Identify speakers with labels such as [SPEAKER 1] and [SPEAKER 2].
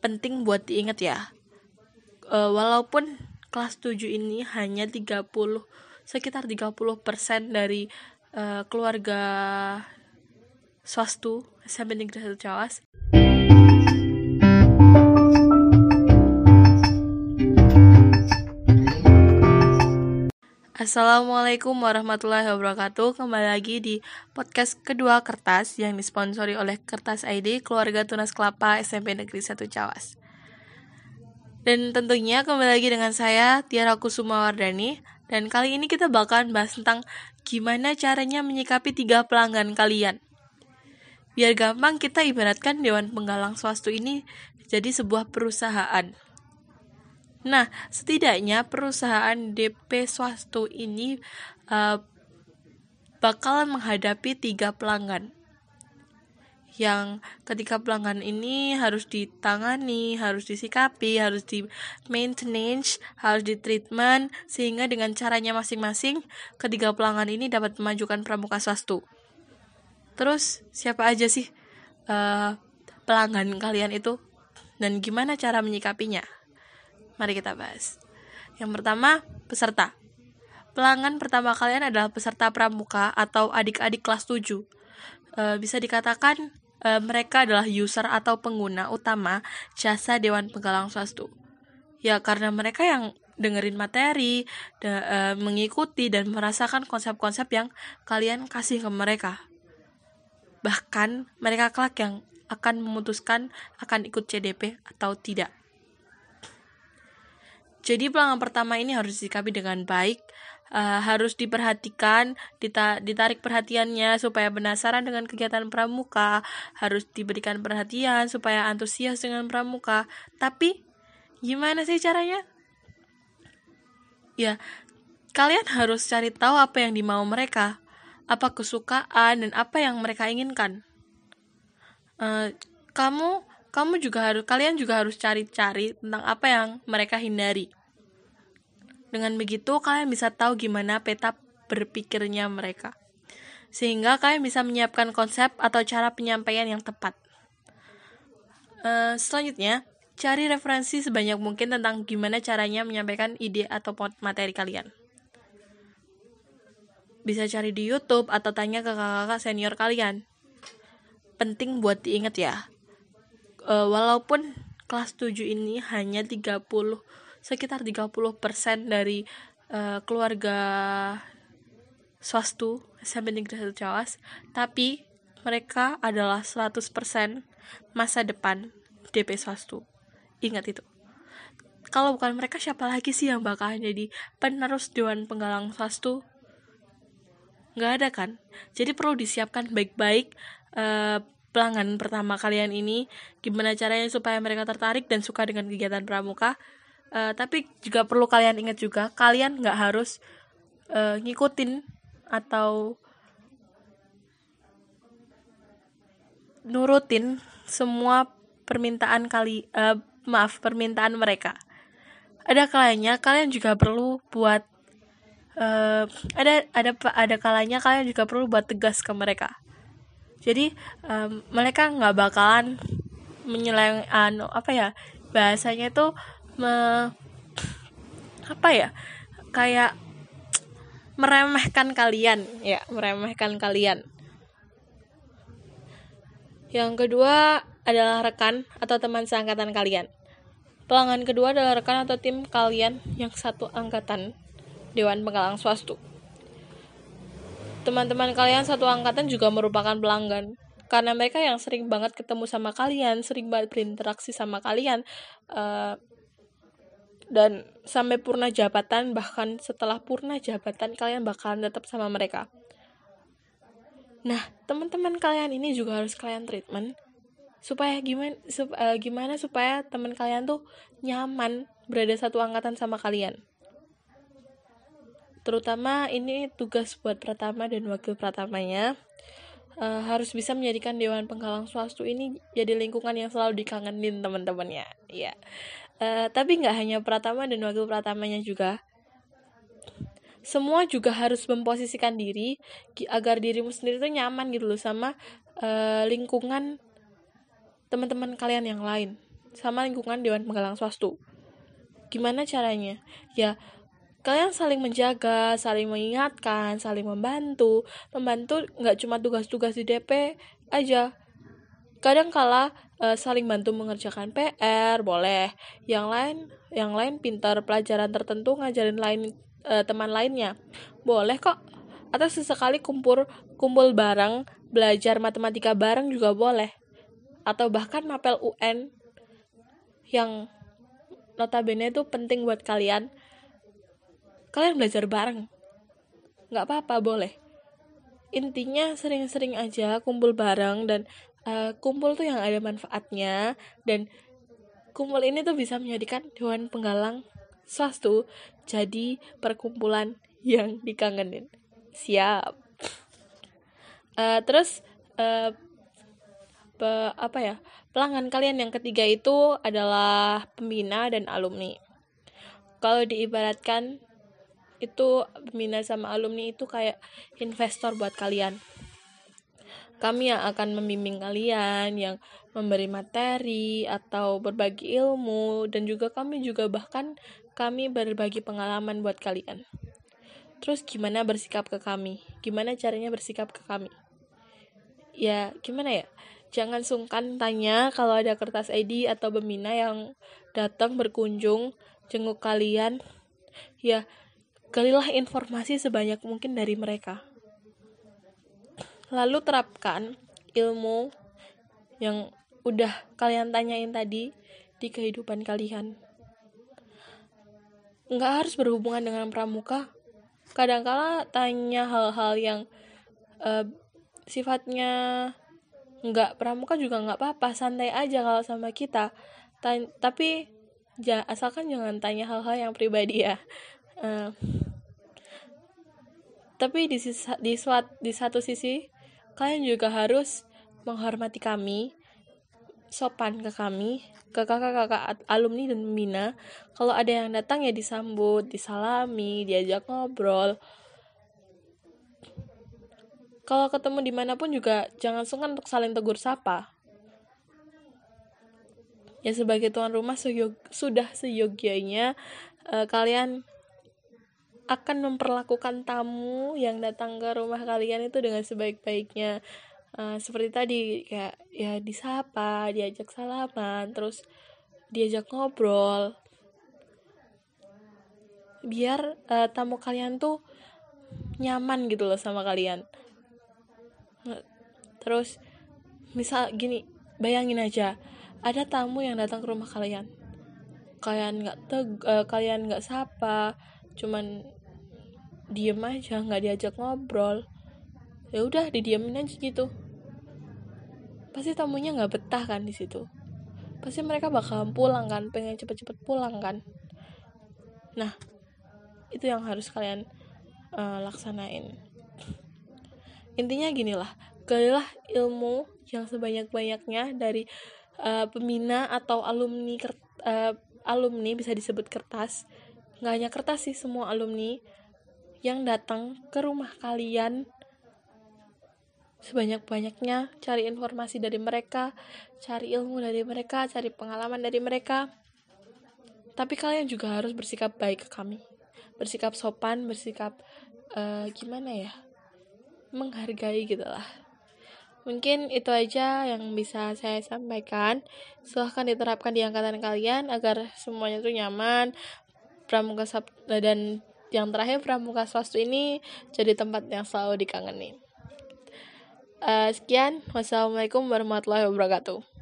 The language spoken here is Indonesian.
[SPEAKER 1] penting buat diingat ya. Uh, walaupun kelas 7 ini hanya 30 sekitar 30% dari uh, keluarga swastu SMP Negeri 1 Cawas Assalamualaikum warahmatullahi wabarakatuh. Kembali lagi di podcast kedua kertas Yang disponsori oleh Kertas ID Keluarga Tunas Kelapa SMP Negeri 1 Cawas. Dan tentunya kembali lagi dengan saya Tiara Kusuma Wardani. Dan kali ini kita bakalan bahas tentang Gimana caranya menyikapi tiga pelanggan kalian. Biar gampang kita ibaratkan Dewan Penggalang Swastu ini Jadi sebuah perusahaan Nah, setidaknya perusahaan DP Swastu ini uh, bakalan menghadapi tiga pelanggan yang ketika pelanggan ini harus ditangani, harus disikapi, harus di maintenance, harus di treatment sehingga dengan caranya masing-masing ketiga pelanggan ini dapat memajukan pramuka swastu. Terus siapa aja sih uh, pelanggan kalian itu dan gimana cara menyikapinya? Mari kita bahas. Yang pertama, peserta. Pelanggan pertama kalian adalah peserta pramuka atau adik-adik kelas 7. E, bisa dikatakan e, mereka adalah user atau pengguna utama jasa Dewan Penggalang Swastu. Ya, karena mereka yang dengerin materi, de, e, mengikuti dan merasakan konsep-konsep yang kalian kasih ke mereka. Bahkan mereka kelak yang akan memutuskan akan ikut CDP atau tidak. Jadi pelanggan pertama ini harus disikapi dengan baik, uh, harus diperhatikan, dita ditarik perhatiannya supaya penasaran dengan kegiatan pramuka, harus diberikan perhatian supaya antusias dengan pramuka. Tapi gimana sih caranya? Ya, kalian harus cari tahu apa yang dimau mereka, apa kesukaan dan apa yang mereka inginkan. Uh, kamu kamu juga harus kalian juga harus cari-cari tentang apa yang mereka hindari. Dengan begitu, kalian bisa tahu gimana peta berpikirnya mereka. Sehingga kalian bisa menyiapkan konsep atau cara penyampaian yang tepat. Uh, selanjutnya, cari referensi sebanyak mungkin tentang gimana caranya menyampaikan ide atau materi kalian. Bisa cari di YouTube atau tanya ke kakak-kakak senior kalian. Penting buat diingat ya. Uh, walaupun kelas 7 ini hanya 30 sekitar 30% dari uh, keluarga swastu SMP Negeri 1 Jawas, tapi mereka adalah 100% masa depan DP swastu. Ingat itu. Kalau bukan mereka siapa lagi sih yang bakalan jadi penerus Dewan Penggalang Swastu? Nggak ada kan? Jadi perlu disiapkan baik-baik uh, pelanggan pertama kalian ini gimana caranya supaya mereka tertarik dan suka dengan kegiatan pramuka uh, tapi juga perlu kalian ingat juga kalian nggak harus uh, ngikutin atau nurutin semua permintaan kali uh, maaf permintaan mereka. Ada kalanya kalian juga perlu buat uh, ada ada ada kalanya kalian juga perlu buat tegas ke mereka. Jadi um, mereka nggak bakalan menyeleng anu apa ya bahasanya tuh me, apa ya kayak meremehkan kalian ya meremehkan kalian. Yang kedua adalah rekan atau teman seangkatan kalian. Pelanggan kedua adalah rekan atau tim kalian yang satu angkatan Dewan Penggalang Swastu. Teman-teman kalian satu angkatan juga merupakan pelanggan. Karena mereka yang sering banget ketemu sama kalian, sering banget berinteraksi sama kalian, uh, dan sampai purna jabatan bahkan setelah purna jabatan kalian bakalan tetap sama mereka. Nah teman-teman kalian ini juga harus kalian treatment supaya gimana sup, uh, gimana supaya teman kalian tuh nyaman berada satu angkatan sama kalian. Terutama ini tugas buat pertama dan wakil pertamanya uh, harus bisa menjadikan Dewan Penggalang Swastu ini jadi lingkungan yang selalu dikangenin teman-temannya. Ya Uh, tapi nggak hanya Pratama dan wakil Pratamanya juga. Semua juga harus memposisikan diri agar dirimu sendiri tuh nyaman gitu loh sama uh, lingkungan teman-teman kalian yang lain. sama lingkungan Dewan Penggalang Swastu. Gimana caranya? Ya, kalian saling menjaga, saling mengingatkan, saling membantu. Membantu nggak cuma tugas-tugas di DP aja. Kadang kala uh, saling bantu mengerjakan PR, boleh. Yang lain, yang lain pintar pelajaran tertentu ngajarin lain uh, teman lainnya. Boleh kok. Atau sesekali kumpul kumpul bareng, belajar matematika bareng juga boleh. Atau bahkan mapel UN yang notabene itu penting buat kalian kalian belajar bareng nggak apa-apa boleh intinya sering-sering aja kumpul bareng dan uh, kumpul tuh yang ada manfaatnya dan kumpul ini tuh bisa menjadikan dewan penggalang swastu jadi perkumpulan yang dikangenin. Siap. Uh, terus uh, pe, apa ya pelanggan kalian yang ketiga itu adalah pembina dan alumni. Kalau diibaratkan itu pembina sama alumni itu kayak investor buat kalian kami yang akan membimbing kalian yang memberi materi atau berbagi ilmu dan juga kami juga bahkan kami berbagi pengalaman buat kalian terus gimana bersikap ke kami gimana caranya bersikap ke kami ya gimana ya Jangan sungkan tanya kalau ada kertas ID atau pembina yang datang berkunjung jenguk kalian. Ya, galilah informasi sebanyak mungkin dari mereka. Lalu terapkan ilmu yang udah kalian tanyain tadi di kehidupan kalian. Nggak harus berhubungan dengan pramuka. Kadangkala tanya hal-hal yang uh, sifatnya nggak pramuka juga nggak apa-apa santai aja kalau sama kita Tanya, tapi ja, asalkan jangan tanya hal-hal yang pribadi ya uh, tapi di sisa, di suat, di satu sisi kalian juga harus menghormati kami sopan ke kami ke kakak-kakak alumni dan pembina kalau ada yang datang ya disambut disalami diajak ngobrol kalau ketemu di mana pun juga jangan sungkan untuk saling tegur sapa. Ya sebagai tuan rumah sudah seyogianya uh, kalian akan memperlakukan tamu yang datang ke rumah kalian itu dengan sebaik-baiknya. Uh, seperti tadi kayak ya disapa, diajak salaman, terus diajak ngobrol. Biar uh, tamu kalian tuh nyaman gitu loh sama kalian terus misal gini bayangin aja ada tamu yang datang ke rumah kalian kalian nggak teg uh, kalian nggak sapa cuman diem aja nggak diajak ngobrol. Ya udah didiemin aja gitu. Pasti tamunya nggak betah kan di situ. Pasti mereka bakal pulang kan pengen cepet-cepet pulang kan. Nah itu yang harus kalian uh, laksanain. Intinya gini lah galilah ilmu yang sebanyak-banyaknya dari uh, pembina atau alumni uh, alumni bisa disebut kertas. Nggak hanya kertas sih semua alumni yang datang ke rumah kalian. Sebanyak-banyaknya cari informasi dari mereka cari ilmu dari mereka cari pengalaman dari mereka. Tapi kalian juga harus bersikap baik ke kami. Bersikap sopan bersikap uh, gimana ya? Menghargai gitu lah. Mungkin itu aja yang bisa saya sampaikan. Silahkan diterapkan di angkatan kalian agar semuanya tuh nyaman pramuka dan yang terakhir pramuka swastu ini jadi tempat yang selalu dikangeni uh, sekian. Wassalamualaikum warahmatullahi wabarakatuh